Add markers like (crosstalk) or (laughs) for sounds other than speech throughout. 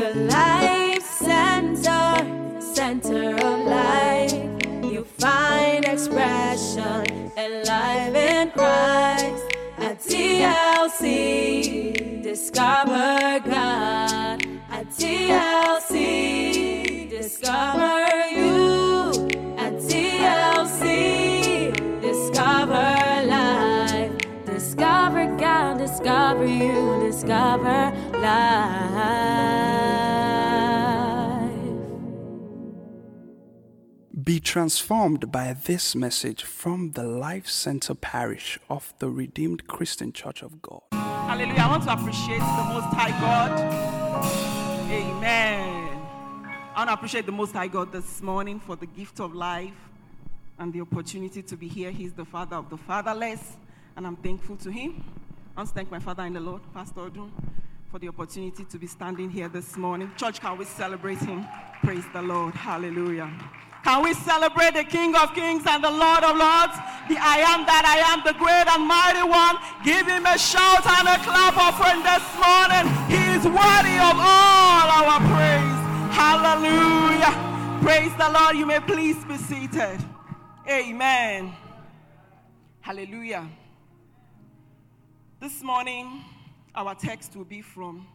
The Life Center, center of life. You find expression and life in Christ. At TLC, discover God. At TLC, discover you. At TLC, discover life. Discover God, discover you, discover. Be transformed by this message from the Life Center Parish of the Redeemed Christian Church of God. Hallelujah. I want to appreciate the Most High God. Amen. I want to appreciate the Most High God this morning for the gift of life and the opportunity to be here. He's the Father of the fatherless, and I'm thankful to Him. I want to thank my Father in the Lord, Pastor Odun, for the opportunity to be standing here this morning. Church, can we celebrate Him? Praise the Lord. Hallelujah. Can we celebrate the King of Kings and the Lord of Lords? The I am that I am, the great and mighty one. Give him a shout and a clap offering this morning. He is worthy of all our praise. Hallelujah. Praise the Lord. You may please be seated. Amen. Hallelujah. This morning, our text will be from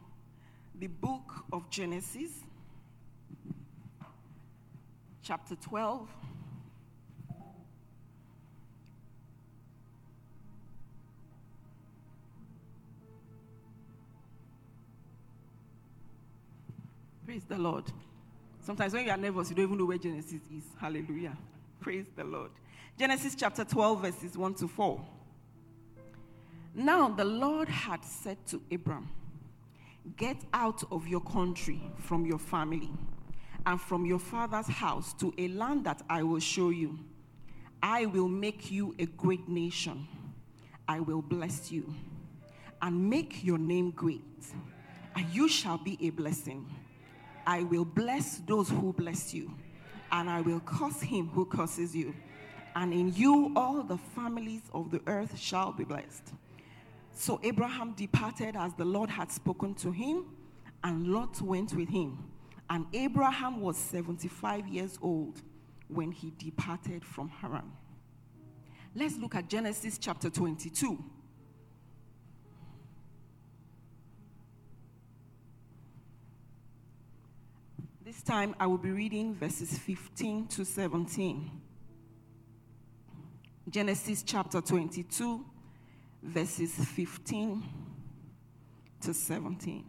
the book of Genesis, chapter 12. Praise the Lord. Sometimes when you are nervous, you don't even know where Genesis is. Hallelujah. Praise the Lord. Genesis chapter 12, verses 1 to 4. Now the Lord had said to Abram, Get out of your country, from your family, and from your father's house to a land that I will show you. I will make you a great nation. I will bless you and make your name great, and you shall be a blessing. I will bless those who bless you, and I will curse him who curses you. And in you all the families of the earth shall be blessed. So Abraham departed as the Lord had spoken to him, and Lot went with him. And Abraham was 75 years old when he departed from Haran. Let's look at Genesis chapter 22. This time I will be reading verses 15 to 17. Genesis chapter 22, verses 15 to 17.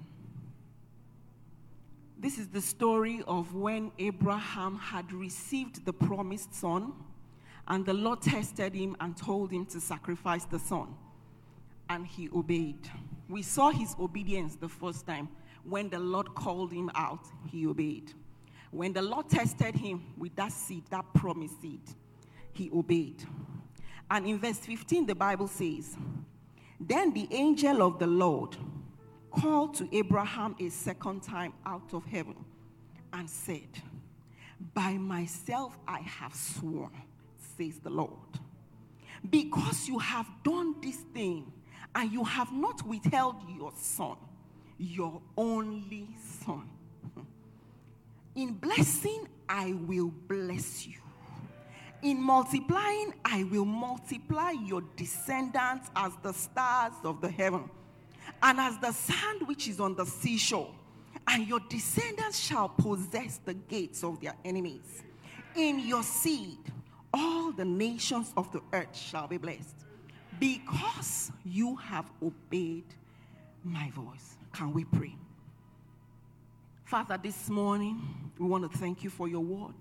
This is the story of when Abraham had received the promised son, and the Lord tested him and told him to sacrifice the son. And he obeyed. We saw his obedience the first time. When the Lord called him out, he obeyed. When the Lord tested him with that seed, that promised seed, he obeyed. And in verse 15, the Bible says, Then the angel of the Lord called to Abraham a second time out of heaven and said, By myself I have sworn, says the Lord, because you have done this thing and you have not withheld your son, your only son. In blessing, I will bless you. In multiplying, I will multiply your descendants as the stars of the heaven and as the sand which is on the seashore. And your descendants shall possess the gates of their enemies. In your seed, all the nations of the earth shall be blessed because you have obeyed my voice. Can we pray? Father, this morning, we want to thank you for your word.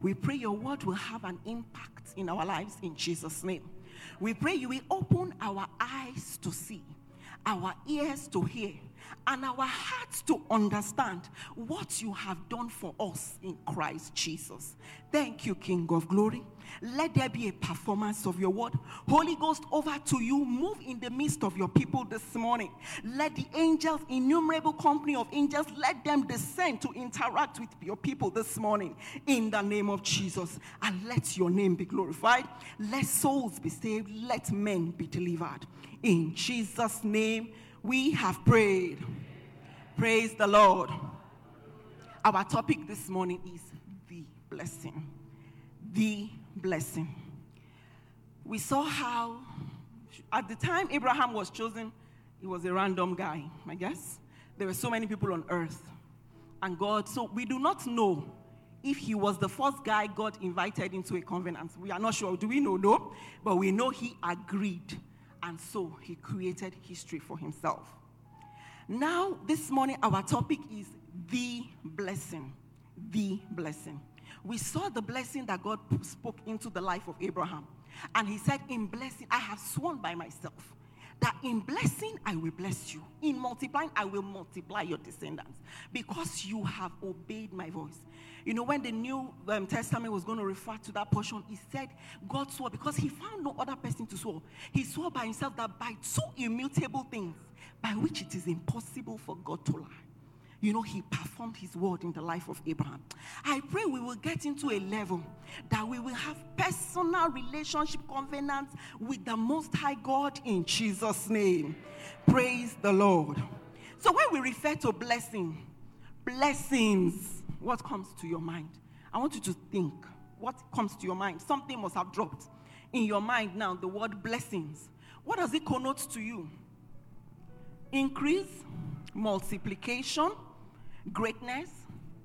We pray your word will have an impact in our lives in Jesus' name. We pray you will open our eyes to see, our ears to hear, and our hearts to understand what you have done for us in Christ Jesus. Thank you, King of Glory. Let there be a performance of your word. Holy Ghost, over to you. Move in the midst of your people this morning. Let the angels, innumerable company of angels, let them descend to interact with your people this morning in the name of Jesus. And let your name be glorified. Let souls be saved. Let men be delivered. In Jesus' name, we have prayed. Praise the Lord. Our topic this morning is the blessing. The blessing. We saw how, at the time Abraham was chosen, he was a random guy, I guess. There were so many people on earth. And God, so we do not know if he was the first guy God invited into a covenant. We are not sure. Do we know? No. But we know he agreed. And so he created history for himself. Now, this morning, our topic is the blessing. The blessing. We saw the blessing that God spoke into the life of Abraham. And he said, In blessing, I have sworn by myself that in blessing I will bless you, in multiplying I will multiply your descendants because you have obeyed my voice. You know, when the New um, Testament was going to refer to that portion, he said, God swore because he found no other person to swear. He swore by himself that by two immutable things, by which it is impossible for God to lie you know, he performed his word in the life of Abraham. I pray we will get into a level that we will have personal relationship covenants with the Most High God in Jesus' name. Praise the Lord. So, when we refer to blessing, blessings, what comes to your mind? I want you to think what comes to your mind. Something must have dropped in your mind now, the word blessings. What does it connote to you? Increase, multiplication, greatness,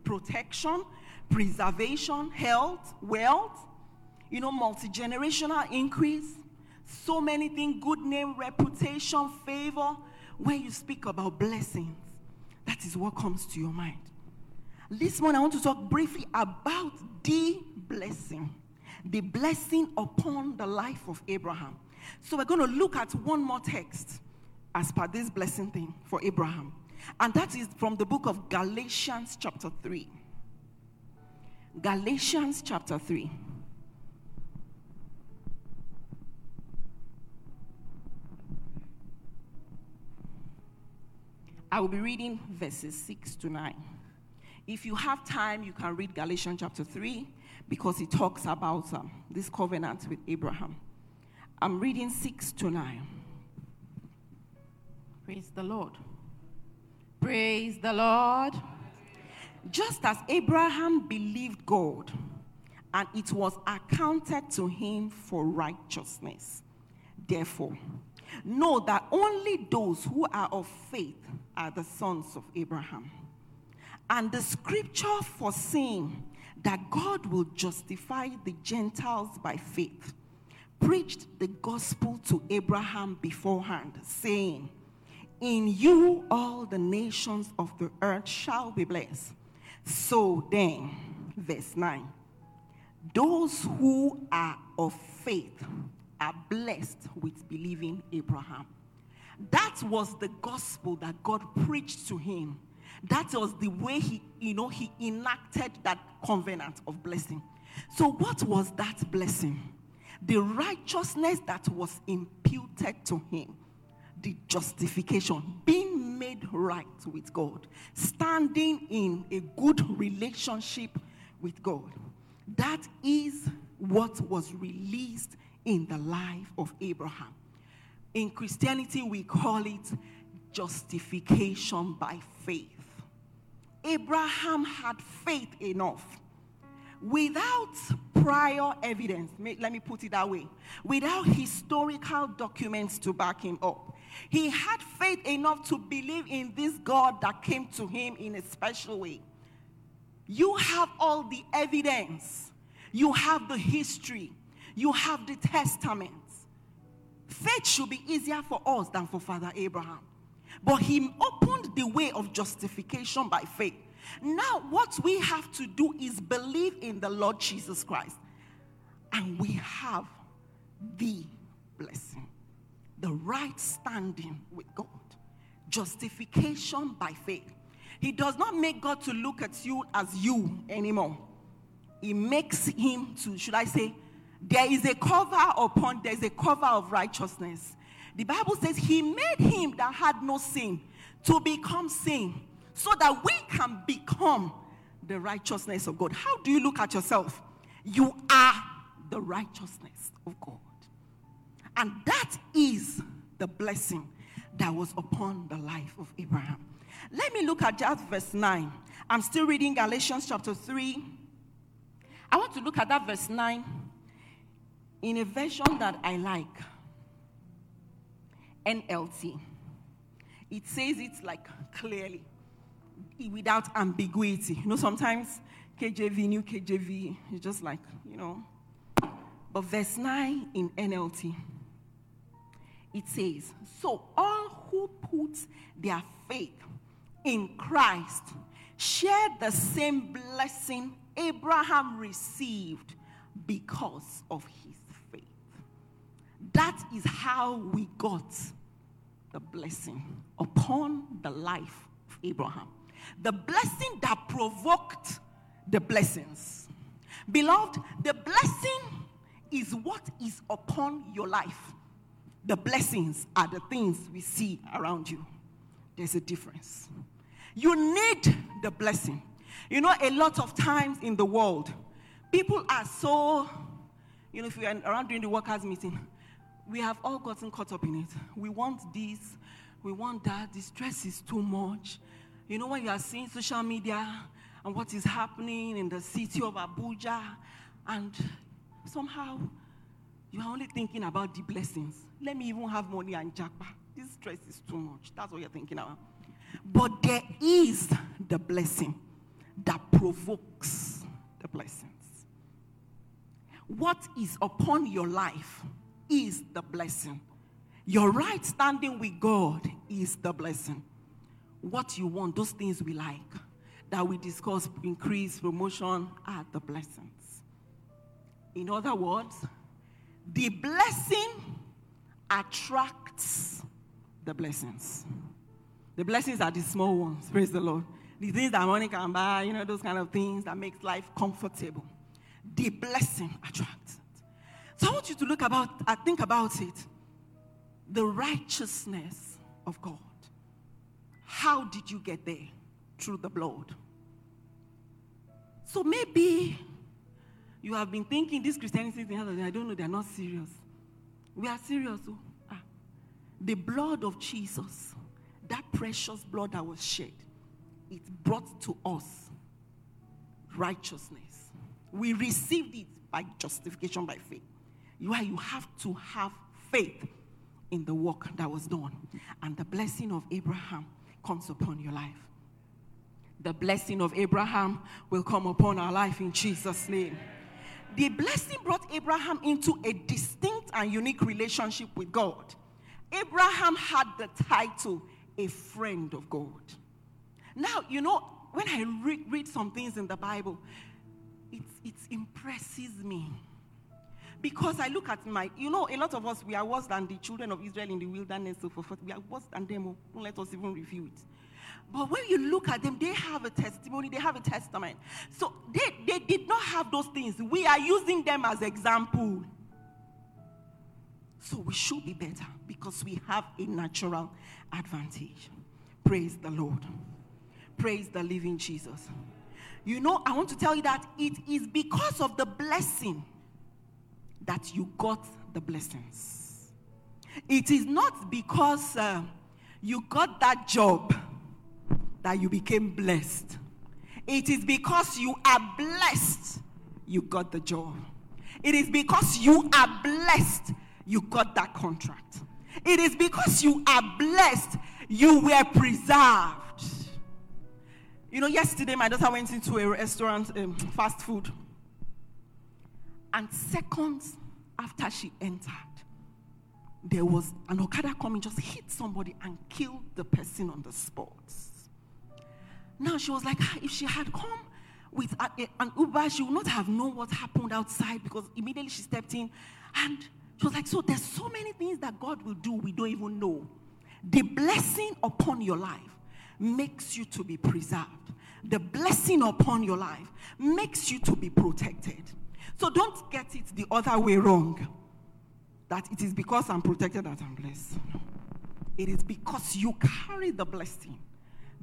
protection, preservation, health, wealth, you know, multi generational increase, so many things good name, reputation, favor. When you speak about blessings, that is what comes to your mind. This morning, I want to talk briefly about the blessing, the blessing upon the life of Abraham. So, we're going to look at one more text as per this blessing thing for Abraham. And that is from the book of Galatians, chapter 3. Galatians, chapter 3. I will be reading verses 6 to 9. If you have time, you can read Galatians chapter 3 because it talks about um, this covenant with Abraham. I'm reading 6 to 9. Praise the Lord. Praise the Lord. Just as Abraham believed God, and it was accounted to him for righteousness. Therefore, know that only those who are of faith are the sons of Abraham. And the scripture foreseeing that God will justify the Gentiles by faith preached the gospel to Abraham beforehand, saying, in you all the nations of the earth shall be blessed. So then, verse 9 those who are of faith are blessed with believing Abraham. That was the gospel that God preached to him. That was the way he, you know, he enacted that covenant of blessing. So, what was that blessing? The righteousness that was imputed to him the justification, being made right with God, standing in a good relationship with God. That is what was released in the life of Abraham. In Christianity, we call it justification by faith. Abraham had faith enough without prior evidence, let me put it that way, without historical documents to back him up, he had faith enough to believe in this God that came to him in a special way. You have all the evidence, you have the history, you have the testaments. Faith should be easier for us than for Father Abraham. But he opened the way of justification by faith. Now, what we have to do is believe in the Lord Jesus Christ, and we have the blessing the right standing with God. Justification by faith. He does not make God to look at you as you anymore. He makes him to, should I say, there is a cover upon, there's a cover of righteousness. The Bible says he made him that had no sin to become sin so that we can become the righteousness of God. How do you look at yourself? You are the righteousness of God. And that is the blessing that was upon the life of Abraham. Let me look at just verse 9. I'm still reading Galatians chapter 3. I want to look at that verse 9 in a version that I like NLT. It says it like clearly, without ambiguity. You know, sometimes KJV, new KJV, it's just like, you know. But verse 9 in NLT, it says, So all who put their faith in Christ share the same blessing Abraham received because of his faith. That is how we got the blessing upon the life of Abraham. The blessing that provoked the blessings. Beloved, the blessing is what is upon your life. The blessings are the things we see around you. There's a difference. You need the blessing. You know, a lot of times in the world, people are so, you know, if you're around during the workers' meeting, we have all gotten caught up in it. We want this, we want that. The stress is too much. You know, when you are seeing social media and what is happening in the city of Abuja, and somehow you are only thinking about the blessings. Let me even have money and jackpot. This stress is too much. That's what you're thinking about. But there is the blessing that provokes the blessings. What is upon your life is the blessing. Your right standing with God is the blessing. What you want, those things we like, that we discuss, increase, promotion, are the blessings. In other words, the blessing attracts the blessings. The blessings are the small ones, praise the Lord. The things that money can buy, you know, those kind of things that makes life comfortable. The blessing attracts it. So I want you to look about, I think about it. The righteousness of God. How did you get there? Through the blood. So maybe you have been thinking this Christianity thing, I don't know, they're not serious. We are serious. Oh. Ah. The blood of Jesus that precious blood that was shed, it brought to us righteousness. We received it by justification by faith. You, are, you have to have faith in the work that was done. And the blessing of Abraham comes upon your life. The blessing of Abraham will come upon our life in Jesus' name. The blessing brought Abraham into a distinct and unique relationship with God. Abraham had the title a friend of God. Now, you know, when I read, read some things in the Bible, it, it impresses me. Because I look at my, you know, a lot of us, we are worse than the children of Israel in the wilderness. So for, we are worse than them. Oh, don't let us even review it. But when you look at them, they have a testimony, they have a testament. So they, they did not have those things. We are using them as example. So we should be better because we have a natural advantage. Praise the Lord. Praise the living Jesus. You know, I want to tell you that it is because of the blessing that you got the blessings. It is not because uh, you got that job that you became blessed. It is because you are blessed you got the job. It is because you are blessed you got that contract. It is because you are blessed, you were preserved. You know, yesterday my daughter went into a restaurant, um, fast food. And seconds after she entered, there was an Okada coming, just hit somebody and killed the person on the spot. Now she was like, ah, if she had come with a, a, an Uber, she would not have known what happened outside because immediately she stepped in and she was like, so there's so many things that God will do we don't even know. The blessing upon your life makes you to be preserved. The blessing upon your life makes you to be protected. So don't get it the other way wrong. That it is because I'm protected that I'm blessed. It is because you carry the blessing.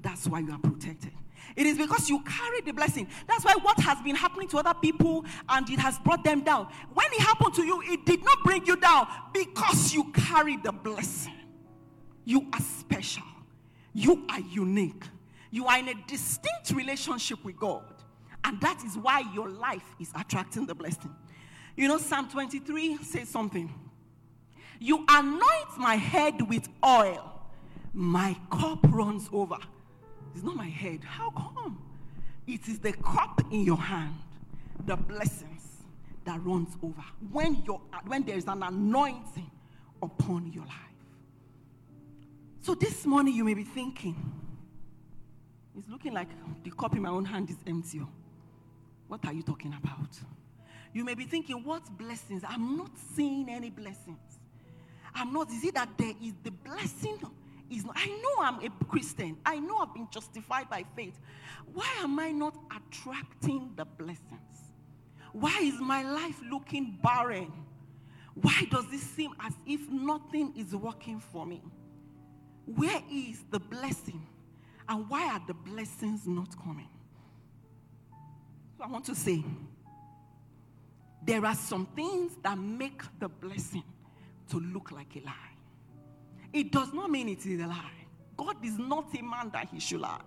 That's why you are protected. It is because you carry the blessing. That's why what has been happening to other people and it has brought them down. When it happened to you, it did not bring you down because you carry the blessing. You are special. You are unique. You are in a distinct relationship with God. And that is why your life is attracting the blessing. You know, Psalm 23 says something. You anoint my head with oil, my cup runs over. It's not my head. How come? It is the cup in your hand, the blessings that runs over. When, you're, when there is an anointing upon your life. So this morning you may be thinking, it's looking like the cup in my own hand is empty. Oh. What are you talking about? You may be thinking, what blessings? I'm not seeing any blessings. I'm not. Is it that there is the blessing? Is not, I know I'm a Christian. I know I've been justified by faith. Why am I not attracting the blessings? Why is my life looking barren? Why does it seem as if nothing is working for me? Where is the blessing? And why are the blessings not coming? So I want to say there are some things that make the blessing to look like a lie. It does not mean it is a lie. God is not a man that he should lie.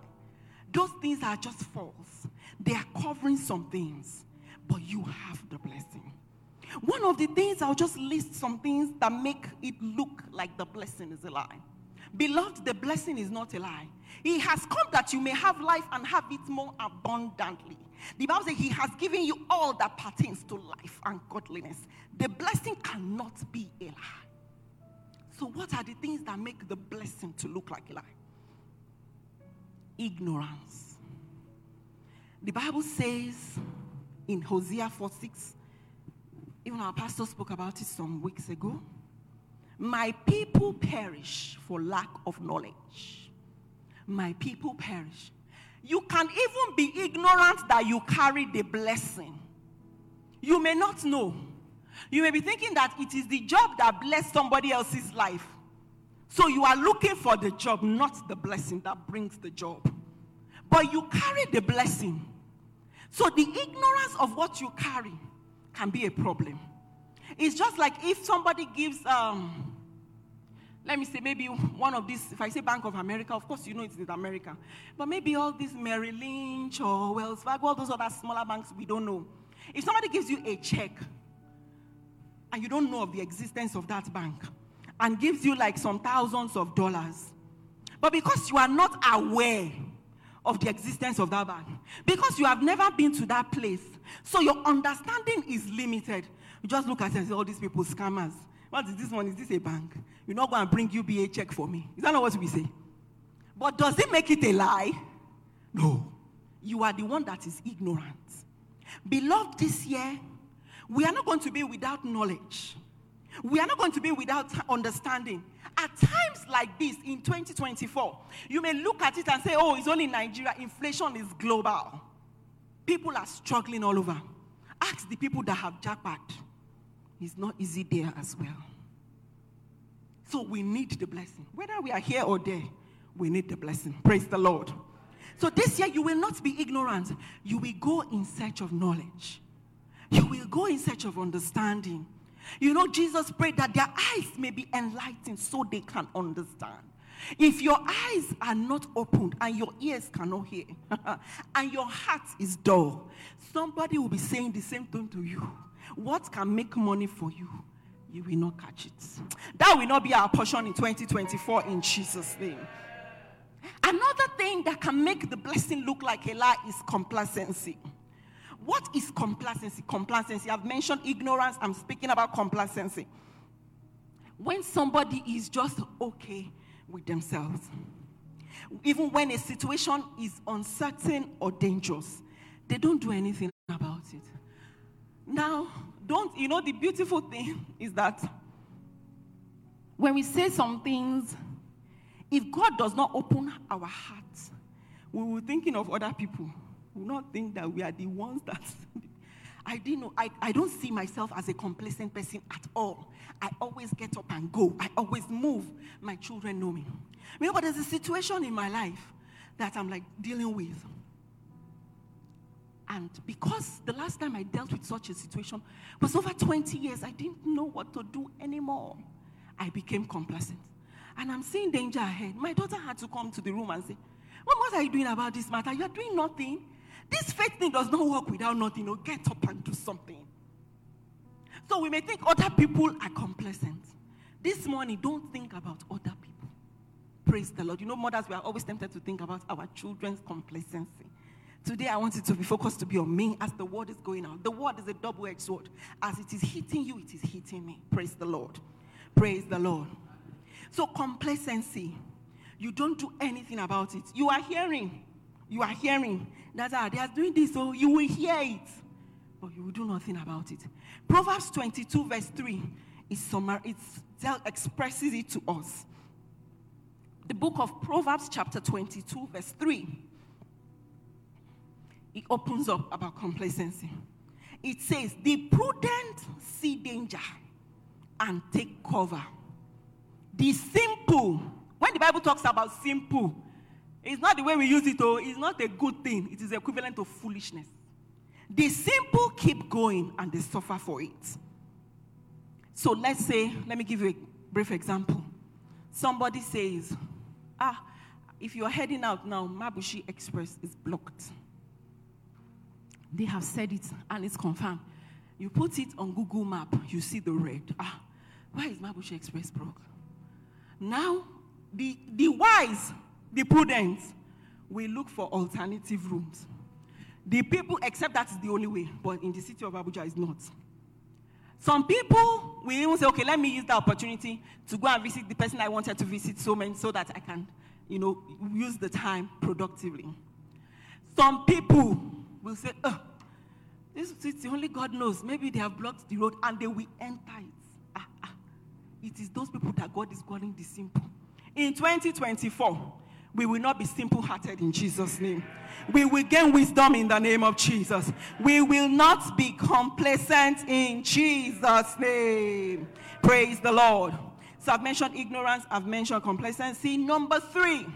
Those things are just false. They are covering some things, but you have the blessing. One of the things, I'll just list some things that make it look like the blessing is a lie. Beloved, the blessing is not a lie. He has come that you may have life and have it more abundantly. The Bible says He has given you all that pertains to life and godliness. The blessing cannot be a lie. So, what are the things that make the blessing to look like a lie? Ignorance. The Bible says in Hosea 4 6, even our pastor spoke about it some weeks ago. My people perish for lack of knowledge. My people perish. You can even be ignorant that you carry the blessing. You may not know. You may be thinking that it is the job that blessed somebody else's life. So you are looking for the job, not the blessing that brings the job. But you carry the blessing. So the ignorance of what you carry can be a problem. It's just like if somebody gives, um, let me say, maybe one of these, if I say Bank of America, of course you know it's in America. But maybe all these Merrill Lynch or Wells Fargo, all those other smaller banks, we don't know. If somebody gives you a check and you don't know of the existence of that bank and gives you like some thousands of dollars, but because you are not aware of the existence of that bank, because you have never been to that place, so your understanding is limited. You just look at it and say, all these people scammers. What is this one? Is this a bank? You're not going to bring UBA check for me. Is that not what we say? But does it make it a lie? No. You are the one that is ignorant. Beloved, this year, we are not going to be without knowledge. We are not going to be without understanding. At times like this in 2024, you may look at it and say, oh, it's only Nigeria. Inflation is global. People are struggling all over. Ask the people that have jackpot. It's not easy there as well. So we need the blessing. Whether we are here or there, we need the blessing. Praise the Lord. So this year, you will not be ignorant. You will go in search of knowledge. You will go in search of understanding. You know, Jesus prayed that their eyes may be enlightened so they can understand. If your eyes are not opened and your ears cannot hear, (laughs) and your heart is dull, somebody will be saying the same thing to you. What can make money for you? You will not catch it. That will not be our portion in 2024 in Jesus' name. Another thing that can make the blessing look like a lie is complacency. What is complacency? Complacency. I've mentioned ignorance. I'm speaking about complacency. When somebody is just okay with themselves, even when a situation is uncertain or dangerous, they don't do anything about it. Now, don't, you know, the beautiful thing is that when we say some things, if God does not open our hearts, we will be thinking of other people. Will not think that we are the ones that. (laughs) I didn't know. I, I don't see myself as a complacent person at all. I always get up and go. I always move. My children know me. You know, but there's a situation in my life that I'm like dealing with. And because the last time I dealt with such a situation was over 20 years, I didn't know what to do anymore. I became complacent. And I'm seeing danger ahead. My daughter had to come to the room and say, Mom, what are you doing about this matter? You're doing nothing. This faith thing does not work without nothing. No, get up and do something. So we may think other people are complacent. This morning, don't think about other people. Praise the Lord. You know, mothers, we are always tempted to think about our children's complacency. Today, I want it to be focused to be on me as the word is going out. The word is a double edged sword. As it is hitting you, it is hitting me. Praise the Lord. Praise the Lord. So, complacency, you don't do anything about it. You are hearing, you are hearing that ah, they are doing this, so you will hear it, but you will do nothing about it. Proverbs 22, verse 3 is summar, it expresses it to us. The book of Proverbs, chapter 22, verse 3 it opens up about complacency. It says, The prudent see danger and take cover. The simple, when the Bible talks about simple, it's not the way we use it, oh, it's not a good thing. It is equivalent to foolishness. The simple keep going and they suffer for it. So let's say, let me give you a brief example. Somebody says, Ah, if you're heading out now, Mabushi Express is blocked. They have said it and it's confirmed. You put it on Google Map, you see the red. Ah, why is Mabushi Express broke? Now, the, the wise, the prudent, will look for alternative routes. The people accept that is the only way, but in the city of Abuja, it's not. Some people will even say, okay, let me use the opportunity to go and visit the person I wanted to visit so many so that I can, you know, use the time productively. Some people will say, oh, this city, only God knows. Maybe they have blocked the road and they will enter it. Ah, ah. It is those people that God is calling the simple. In 2024, we will not be simple hearted in Jesus' name. We will gain wisdom in the name of Jesus. We will not be complacent in Jesus' name. Praise the Lord. So I've mentioned ignorance, I've mentioned complacency. Number three,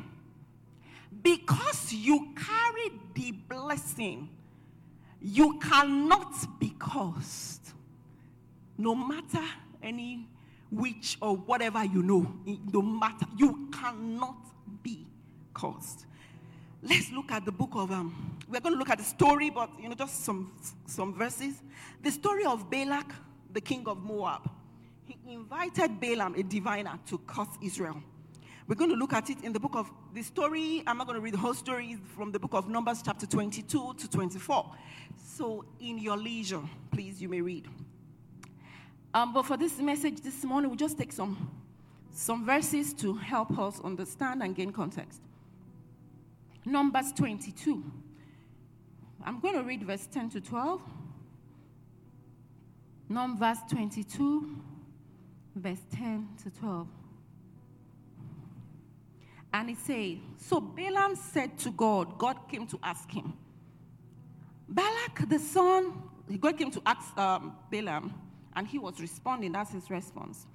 because you carry the blessing you cannot be cursed. No matter any witch or whatever you know, no matter, you cannot Let's look at the book of um, we're going to look at the story, but you know, just some some verses. The story of Balak, the king of Moab. He invited Balaam, a diviner, to curse Israel. We're going to look at it in the book of the story. I'm not going to read the whole story from the book of Numbers, chapter 22 to 24. So, in your leisure, please, you may read. Um, but for this message this morning, we just take some, some verses to help us understand and gain context. Numbers 22. I'm going to read verse 10 to 12. Numbers 22, verse 10 to 12. And he said, So Balaam said to God, God came to ask him, Balak the son, God came to ask um, Balaam, and he was responding. That's his response.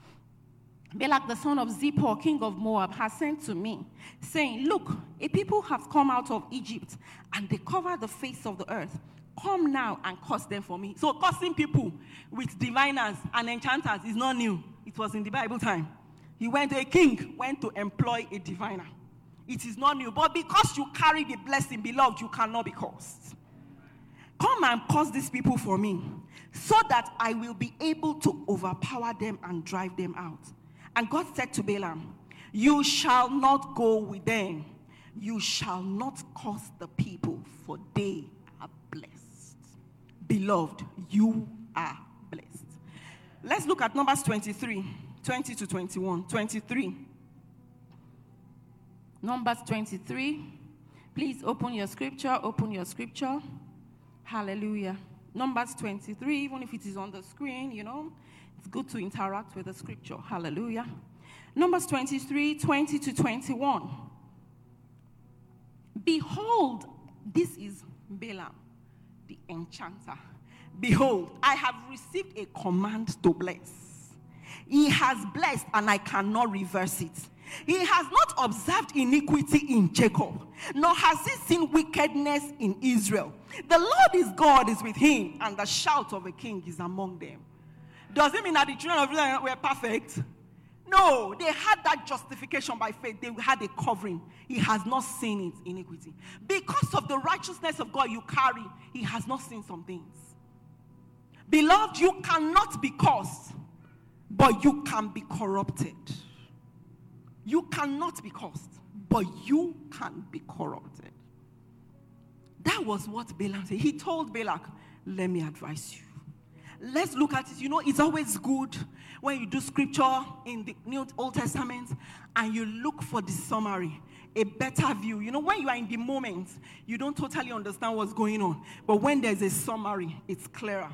Balak the son of Zippor, king of Moab, has sent to me, saying, Look, a people have come out of Egypt, and they cover the face of the earth. Come now and curse them for me. So, cursing people with diviners and enchanters is not new. It was in the Bible time. He went, to a king went to employ a diviner. It is not new. But because you carry the blessing, beloved, you cannot be cursed. Come and curse these people for me, so that I will be able to overpower them and drive them out. And God said to Balaam, You shall not go with them. You shall not curse the people, for they are blessed. Beloved, you are blessed. Let's look at Numbers 23. 20 to 21. 23. Numbers 23. Please open your scripture. Open your scripture. Hallelujah. Numbers 23, even if it is on the screen, you know, it's good to interact with the scripture. Hallelujah. Numbers 23, 20 to 21. Behold, this is Balaam, the enchanter. Behold, I have received a command to bless. He has blessed, and I cannot reverse it. He has not observed iniquity in Jacob, nor has he seen wickedness in Israel. The Lord is God is with him, and the shout of a king is among them. Does it mean that the children of Israel were perfect? No, they had that justification by faith. They had a covering. He has not seen it, iniquity. Because of the righteousness of God you carry, he has not seen some things. Beloved, you cannot be cursed, but you can be corrupted. You cannot be cursed, but you can be corrupted. That was what Balaam said. He told Balak, Let me advise you. Let's look at it. You know, it's always good when you do scripture in the New Old Testament and you look for the summary, a better view. You know, when you are in the moment, you don't totally understand what's going on. But when there's a summary, it's clearer.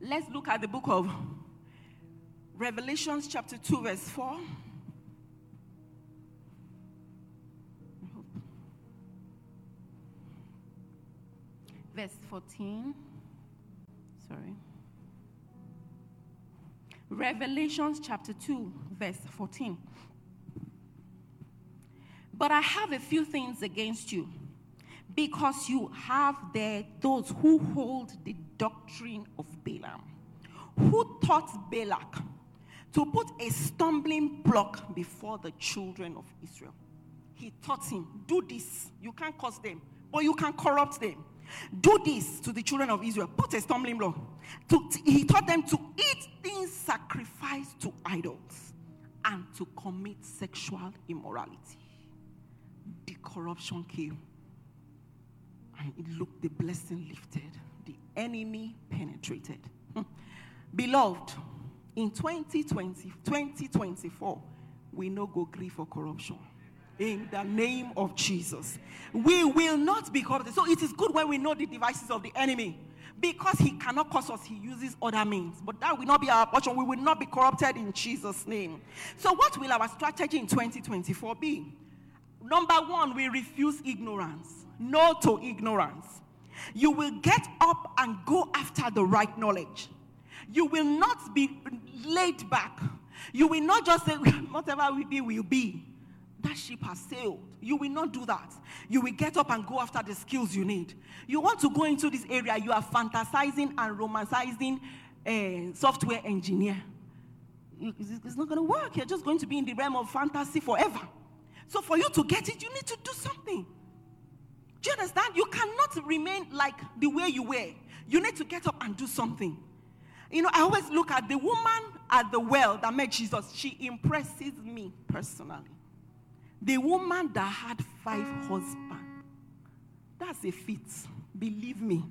Let's look at the book of Revelations, chapter 2, verse 4. Verse 14. Sorry. Revelations chapter 2, verse 14. But I have a few things against you, because you have there those who hold the doctrine of Balaam, who taught Balak to put a stumbling block before the children of Israel. He taught him, do this. You can't curse them, but you can corrupt them. Do this to the children of Israel. Put a stumbling block. To, he taught them to eat things sacrificed to idols and to commit sexual immorality. The corruption came. And it looked the blessing lifted. The enemy penetrated. Hmm. Beloved, in 2020, 2024, we no go grieve for corruption in the name of Jesus. We will not be corrupted. So it is good when we know the devices of the enemy. Because he cannot cause us, he uses other means. But that will not be our portion. We will not be corrupted in Jesus' name. So, what will our strategy in 2024 be? Number one, we refuse ignorance. No to ignorance. You will get up and go after the right knowledge. You will not be laid back. You will not just say, whatever we be, will be that ship has sailed. You will not do that. You will get up and go after the skills you need. You want to go into this area, you are fantasizing and romanticizing a software engineer. It's not going to work. You're just going to be in the realm of fantasy forever. So, for you to get it, you need to do something. Do you understand? You cannot remain like the way you were. You need to get up and do something. You know, I always look at the woman at the well that met Jesus. She impresses me personally. The woman that had five husbands, that's a feat. Believe me.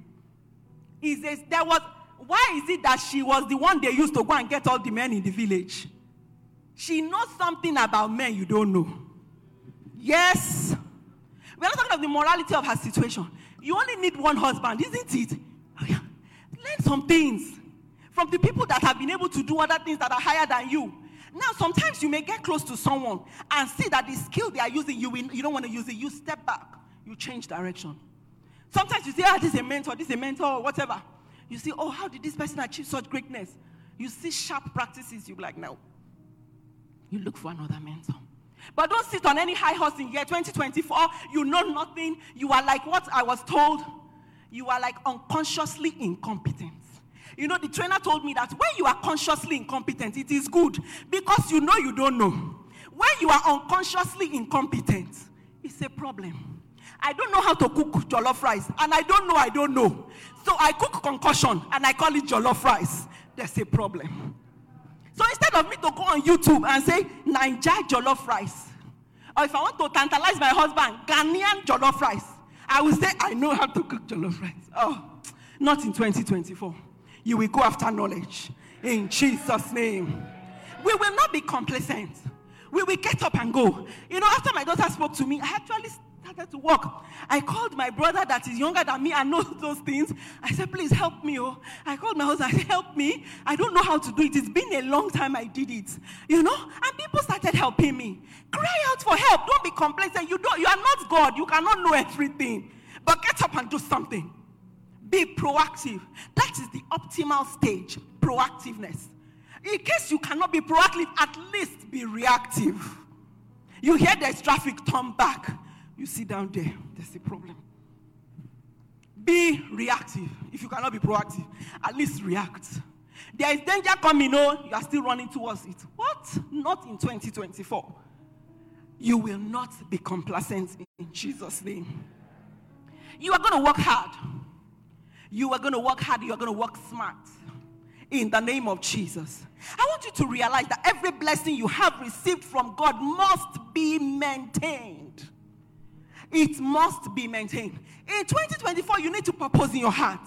Says there was why is it that she was the one they used to go and get all the men in the village? She knows something about men you don't know. Yes. We're not talking of the morality of her situation. You only need one husband, isn't it? Oh. Learn some things from the people that have been able to do other things that are higher than you. Now, sometimes you may get close to someone and see that the skill they are using, you, you don't want to use it. You step back, you change direction. Sometimes you say, ah, this is a mentor, this is a mentor, whatever. You see, oh, how did this person achieve such greatness? You see sharp practices, you be like, no. You look for another mentor. But don't sit on any high horse in year 2024. You know nothing. You are like what I was told. You are like unconsciously incompetent. You know, the trainer told me that when you are consciously incompetent, it is good because you know you don't know. When you are unconsciously incompetent, it's a problem. I don't know how to cook jollof rice, and I don't know, I don't know. So I cook concussion and I call it jollof rice. There's a problem. So instead of me to go on YouTube and say, Niger jollof rice, or if I want to tantalize my husband, Ghanaian jollof rice, I will say, I know how to cook jollof rice. Oh, not in 2024 you will go after knowledge. In Jesus' name. We will not be complacent. We will get up and go. You know, after my daughter spoke to me, I actually started to walk. I called my brother that is younger than me and knows (laughs) those things. I said, please help me. Oh. I called my husband. I said, help me. I don't know how to do it. It's been a long time I did it. You know? And people started helping me. Cry out for help. Don't be complacent. You, don't, you are not God. You cannot know everything. But get up and do something. Be proactive. That is the optimal stage proactiveness. In case you cannot be proactive, at least be reactive. You hear there's traffic, turn back. You sit down there, there's a problem. Be reactive. If you cannot be proactive, at least react. There is danger coming, no, you are still running towards it. What? Not in 2024. You will not be complacent in Jesus' name. You are going to work hard. You are going to work hard. You are going to work smart. In the name of Jesus. I want you to realize that every blessing you have received from God must be maintained. It must be maintained. In 2024, you need to propose in your heart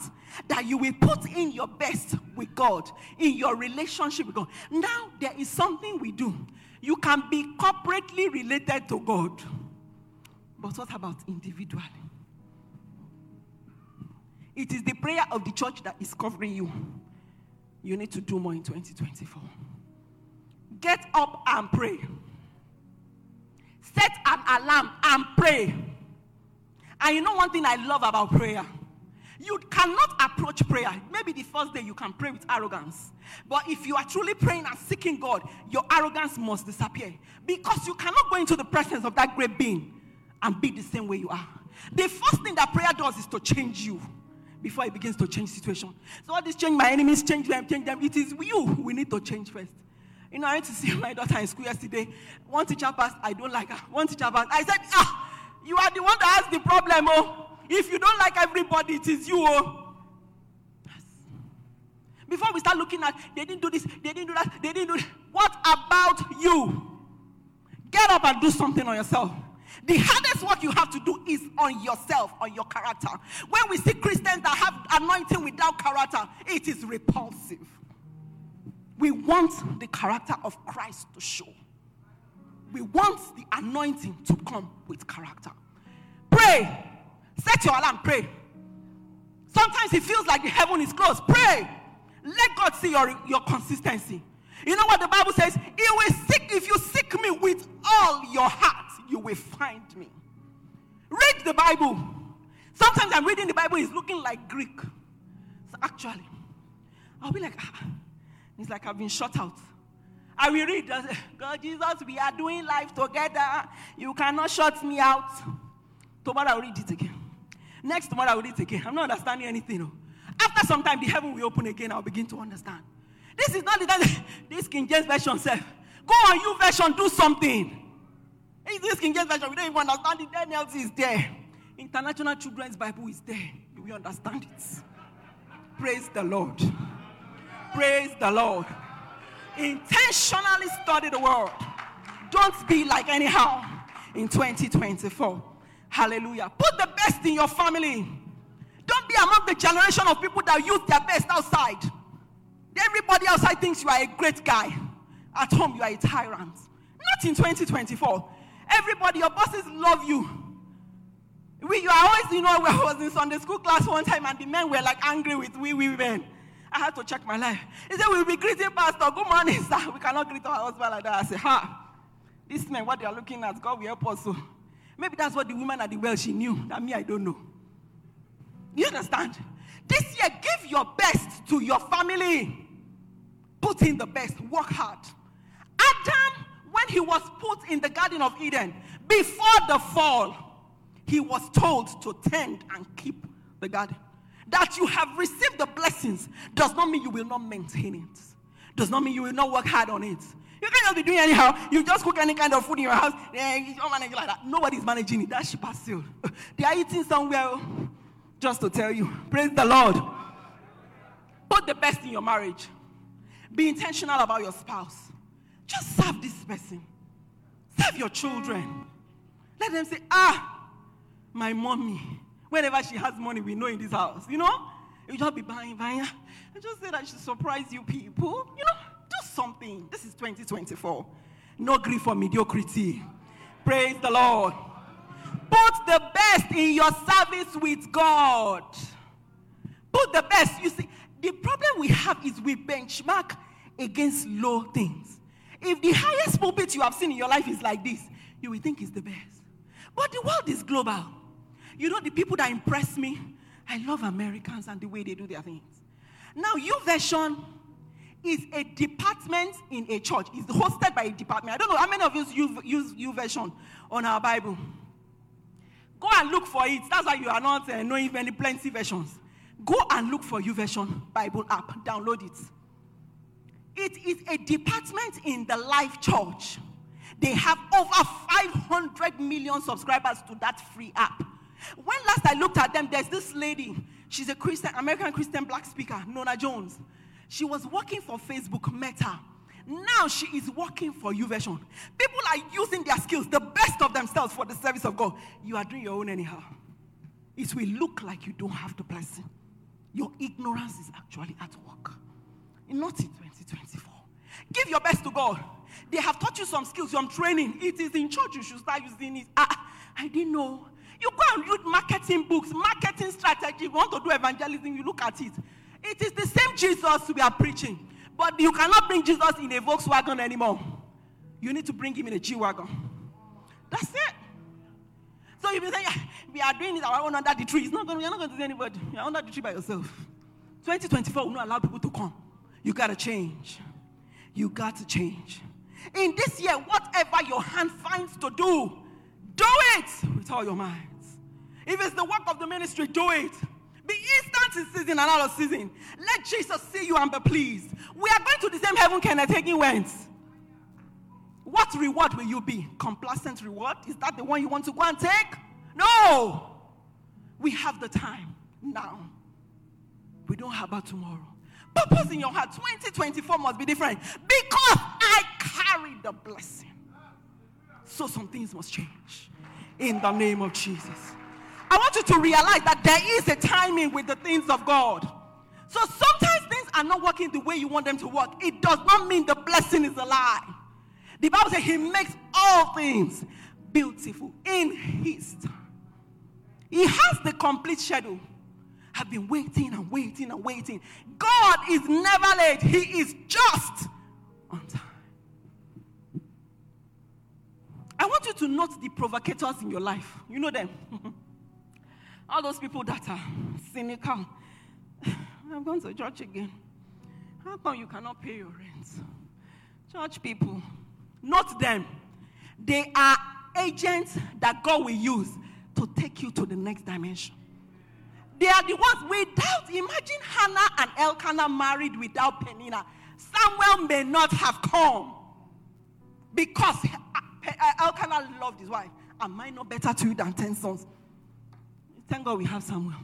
that you will put in your best with God, in your relationship with God. Now, there is something we do. You can be corporately related to God, but what about individually? It is the prayer of the church that is covering you. You need to do more in 2024. Get up and pray. Set an alarm and pray. And you know one thing I love about prayer? You cannot approach prayer. Maybe the first day you can pray with arrogance. But if you are truly praying and seeking God, your arrogance must disappear. Because you cannot go into the presence of that great being and be the same way you are. The first thing that prayer does is to change you before it begins to change situation. So all this change my enemies, change them, change them. It is you we need to change first. You know, I went to see (laughs) my daughter in school yesterday. One teacher passed, I don't like her. One teacher passed. I said, ah, you are the one that has the problem, oh. If you don't like everybody, it is you, oh. Before we start looking at, they didn't do this, they didn't do that, they didn't do that. What about you? Get up and do something on yourself. The hardest work you have to do is on yourself, on your character. When we see Christians that have anointing without character, it is repulsive. We want the character of Christ to show. We want the anointing to come with character. Pray. Set your alarm, pray. Sometimes it feels like the heaven is closed. Pray. Let God see your, your consistency. You know what the Bible says? He will seek if you seek me with all your heart, you will find me. Read the Bible. Sometimes I'm reading the Bible, it's looking like Greek. So actually, I'll be like, ah, it's like I've been shut out. I will read, God, Jesus, we are doing life together. You cannot shut me out. Tomorrow I'll read it again. Next tomorrow I'll read it again. I'm not understanding anything. After some time, the heaven will open again. I'll begin to understand. This is not the. (laughs) This King James version says, Go on, YouVersion, do something. This King James version, we don't even understand it. NLT is there. International Children's Bible is there. We understand it. Praise the Lord. Praise the Lord. Intentionally study the word. Don't be like anyhow in 2024. Hallelujah. Put the best in your family. Don't be among the generation of people that use their best outside. Everybody outside thinks you are a great guy. At home, you are a tyrant. Not in 2024. Everybody, your bosses love you. We, you are always, you know, I was in Sunday school class one time and the men were like angry with we women. I had to check my life. He said, We'll be greeting Pastor. Good morning, sir. We cannot greet our husband like that. I said, Ha, this man, what they are looking at, God will help us. So maybe that's what the woman at the well she knew. That me, I don't know. You understand? This year, give your best to your family. Put in the best. Work hard. Adam, when he was put in the Garden of Eden, before the fall, he was told to tend and keep the garden. That you have received the blessings does not mean you will not maintain it. Does not mean you will not work hard on it. You can't just be doing anyhow. You just cook any kind of food in your house. Eh, you don't manage like that. Nobody's managing it. That ship has sailed. (laughs) They are eating somewhere. oh, Just to tell you. Praise the Lord. Put the best in your marriage. Be intentional about your spouse. Just serve this person. Serve your children. Let them say, ah, my mommy. Whenever she has money, we know in this house. You know? You just be buying, buying. And just say that she surprise you people. You know? Do something. This is 2024. No grief for mediocrity. Praise the Lord. Put the best in your service with God. Put the best. You see, the problem we have is we benchmark against low things. If the highest pulpit you have seen in your life is like this, you will think it's the best. But the world is global. You know, the people that impress me, I love Americans and the way they do their things. Now, YouVersion is a department in a church. It's hosted by a department. I don't know how many of you use, use YouVersion on our Bible. Go and look for it. That's why you are not uh, knowing many plenty versions. Go and look for U Version Bible app. Download it. It is a department in the Life Church. They have over 500 million subscribers to that free app. When last I looked at them, there's this lady. She's a Christian, American Christian black speaker, Nona Jones. She was working for Facebook Meta. Now she is working for YouVersion. People are using their skills, the best of themselves, for the service of God. You are doing your own anyhow. It will look like you don't have the blessing. Your ignorance is actually at work. Not in 2024. Give your best to God. They have taught you some skills, some training. It is in church you should start using it. Ah, I didn't know. You go and read marketing books, marketing strategy. You want to do evangelism, you look at it. It is the same Jesus we are preaching. But you cannot bring Jesus in a Volkswagen anymore. You need to bring him in a G Wagon. That's it. So you be saying, "Yeah, we are doing it our own under the tree. It's not going, you're not going to see anybody. You're under the tree by yourself. 2024 will not allow people to come. You got to change. You got to change. In this year, whatever your hand finds to do, do it with all your minds. If it's the work of the ministry, do it. Be instant in season and out of season. Let Jesus see you and be pleased. We are going to the same heaven Kenneth Hagin went. What reward will you be? Complacent reward? Is that the one you want to go and take? No. We have the time now. We don't have about tomorrow. Purpose in your heart 2024 must be different because I carry the blessing. So some things must change in the name of Jesus. I want you to realize that there is a timing with the things of God. So sometimes things are not working the way you want them to work. It does not mean the blessing is a lie. The Bible says He makes all things beautiful in His time. He has the complete schedule. I've been waiting and waiting and waiting. God is never late, He is just on time. I want you to note the provocators in your life. You know them. (laughs) All those people that are cynical. (sighs) I'm going to church again. How come you cannot pay your rent? Church people, not them. They are agents that God will use to take you to the next dimension. They are the ones without, imagine Hannah and Elkanah married without Peninnah. Samuel may not have come because uh, uh, Elkanah loved his wife. Am I not better to you than 10 sons? Thank God we have Samuel.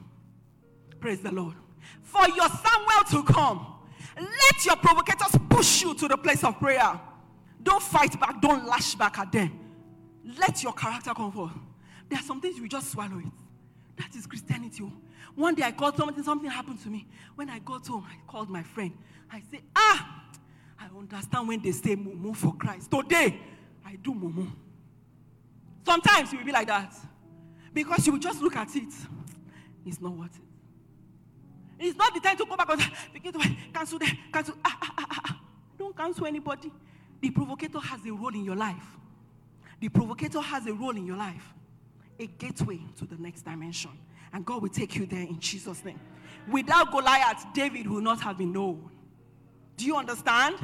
Praise the Lord. For your Samuel to come, let your provocators push you to the place of prayer. Don't fight back, don't lash back at them. Let your character come forth. There are some things you just swallow it. That is Christianity. One day I called something, something happened to me. When I got home, I called my friend. I said, Ah, I understand when they say mumu for Christ. Today, I do mumu. Sometimes you will be like that. Because you will just look at it. It's not worth it. It's not the time to go back and begin to cancel them, cancel. Ah, ah, ah, ah. Don't cancel anybody. The provocator has a role in your life. The provocator has a role in your life. A gateway to the next dimension. And God will take you there in Jesus' name. Without Goliath, David would not have been known. Do you understand?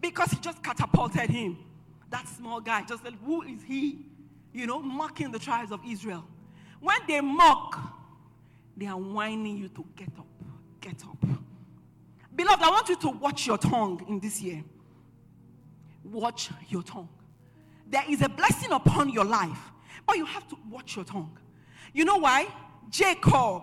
Because he just catapulted him. That small guy just said, Who is he? You know, mocking the tribes of Israel. When they mock, they are whining you to get up, get up. Beloved, I want you to watch your tongue in this year. Watch your tongue. There is a blessing upon your life, but you have to watch your tongue. You know why? Jacob.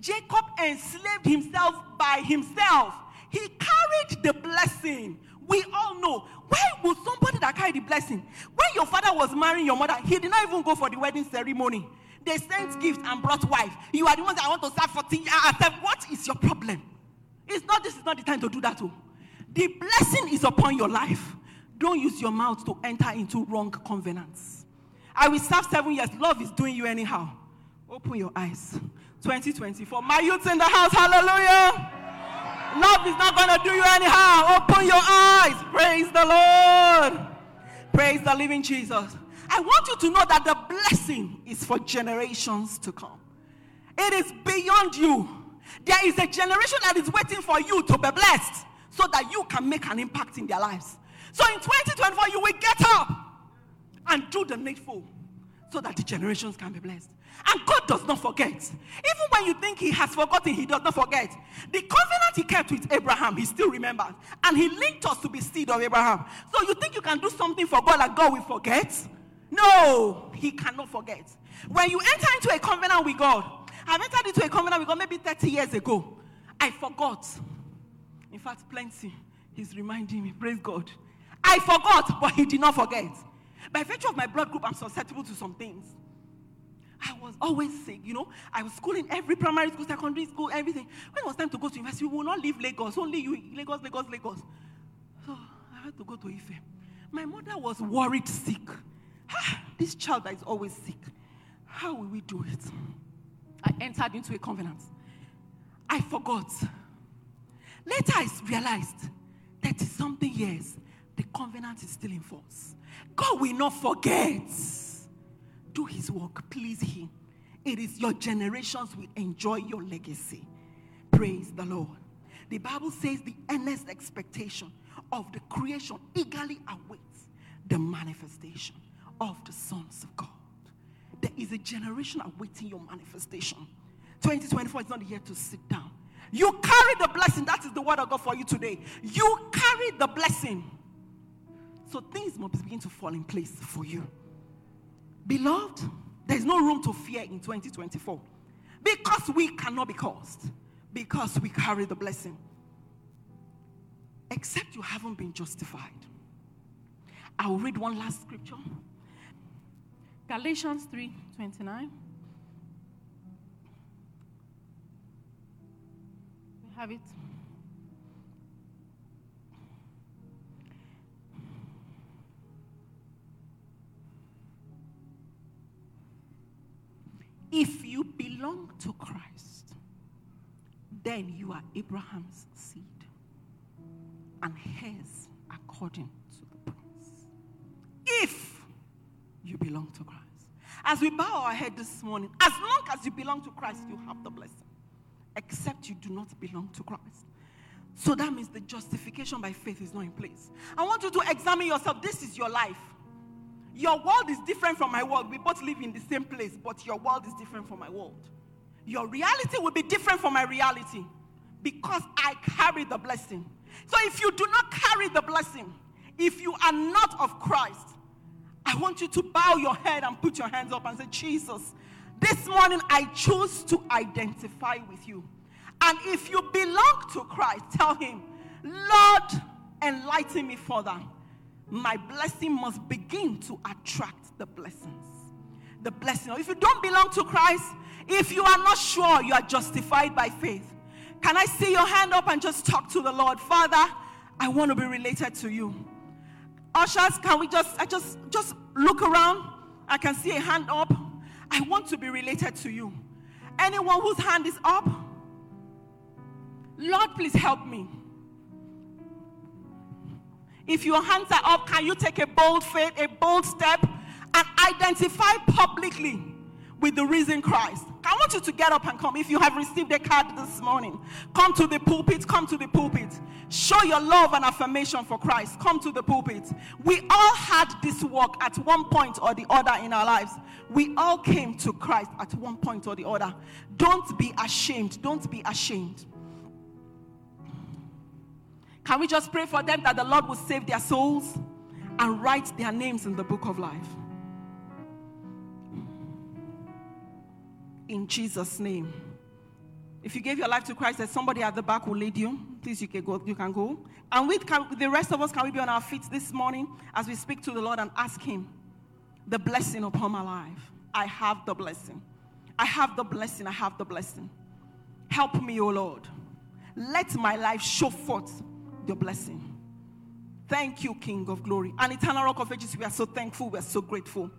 Jacob enslaved himself by himself. He carried the blessing. We all know. Why would somebody that carried the blessing? When your father was marrying your mother, he did not even go for the wedding ceremony. They sent gifts and brought wife. You are the ones that I want to serve 14 years. I said, what is your problem? It's not, this is not the time to do that. Too. The blessing is upon your life. Don't use your mouth to enter into wrong covenants. I will serve seven years. Love is doing you anyhow. Open your eyes. 2024. My youth in the house. Hallelujah. Love is not going to do you anyhow. Open your eyes. Praise the Lord. Praise the living Jesus. I want you to know that the blessing is for generations to come. It is beyond you. There is a generation that is waiting for you to be blessed so that you can make an impact in their lives. So in 2024, you will get up and do the needful so that the generations can be blessed. And God does not forget. Even when you think He has forgotten, He does not forget. The covenant He kept with Abraham, He still remembers. And He linked us to be seed of Abraham. So you think you can do something for God and God will forget? No, He cannot forget. When you enter into a covenant with God, I've entered into a covenant with God maybe 30 years ago. I forgot. In fact, plenty. He's reminding me, praise God. I forgot, but He did not forget. By virtue of my blood group, I'm susceptible to some things. I was always sick, you know. I was schooling every primary school, secondary school, everything. When it was time to go to university, we will not leave Lagos, only you, Lagos, Lagos, Lagos. So I had to go to Ife. My mother was worried sick. This child that is always sick, how will we do it? I entered into a covenant. I forgot. Later, I realized that something years, the covenant is still in force. God will not forget. Do his work, please him. It is your generations will enjoy your legacy. Praise the Lord. The Bible says the earnest expectation of the creation eagerly awaits the manifestation of the sons of God. There is a generation awaiting your manifestation. 2024 is not year to sit down. You carry the blessing. That is the word of God for you today. You carry the blessing. So things must begin to fall in place for you. Beloved, there's no room to fear in 2024 because we cannot be caused, because we carry the blessing. Except you haven't been justified. I'll read one last scripture. Galatians 3 29. We have it. If you belong to Christ, then you are Abraham's seed and heirs according to the promise. If you belong to Christ. As we bow our head this morning, as long as you belong to Christ, you have the blessing. Except you do not belong to Christ. So that means the justification by faith is not in place. I want you to examine yourself. This is your life. Your world is different from my world. We both live in the same place, but your world is different from my world. Your reality will be different from my reality because I carry the blessing. So if you do not carry the blessing, if you are not of Christ, I want you to bow your head and put your hands up and say, Jesus, this morning I choose to identify with you. And if you belong to Christ, tell him, Lord, enlighten me further my blessing must begin to attract the blessings. The blessing. If you don't belong to Christ, if you are not sure you are justified by faith, can I see your hand up and just talk to the Lord? Father, I want to be related to you. Ushers, can we just I just just look around? I can see a hand up. I want to be related to you. Anyone whose hand is up, Lord, please help me. If your hands are up, can you take a bold faith, a bold step, and identify publicly with the risen Christ? I want you to get up and come. If you have received a card this morning, come to the pulpit, come to the pulpit. Show your love and affirmation for Christ. Come to the pulpit. We all had this walk at one point or the other in our lives. We all came to Christ at one point or the other. Don't be ashamed. Don't be ashamed. Can we just pray for them that the Lord will save their souls and write their names in the book of life? In Jesus' name. If you gave your life to Christ, there's somebody at the back who lead you. Please, you can go. You can go. And with, the rest of us, can we be on our feet this morning as we speak to the Lord and ask Him the blessing upon my life? I have the blessing. I have the blessing. I have the blessing. Help me, O Lord. Let my life show forth your blessing. Thank you, King of glory. And eternal rock of ages, we are so thankful, we are so grateful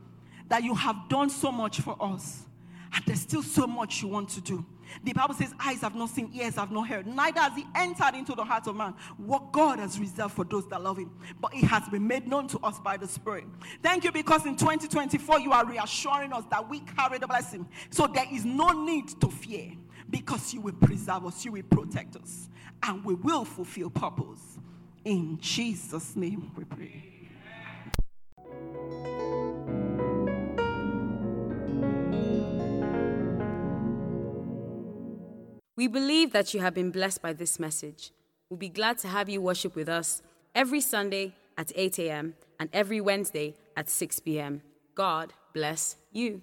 that you have done so much for us. And there's still so much you want to do. The Bible says, Eyes have not seen, ears have not heard, neither has he entered into the heart of man what God has reserved for those that love him. But it has been made known to us by the Spirit. Thank you because in 2024 you are reassuring us that we carry the blessing. So there is no need to fear because you will preserve us, you will protect us, and we will fulfill purpose. In Jesus' name we pray. We believe that you have been blessed by this message. We'll be glad to have you worship with us every Sunday at 8 a.m. and every Wednesday at 6 p.m. God bless you.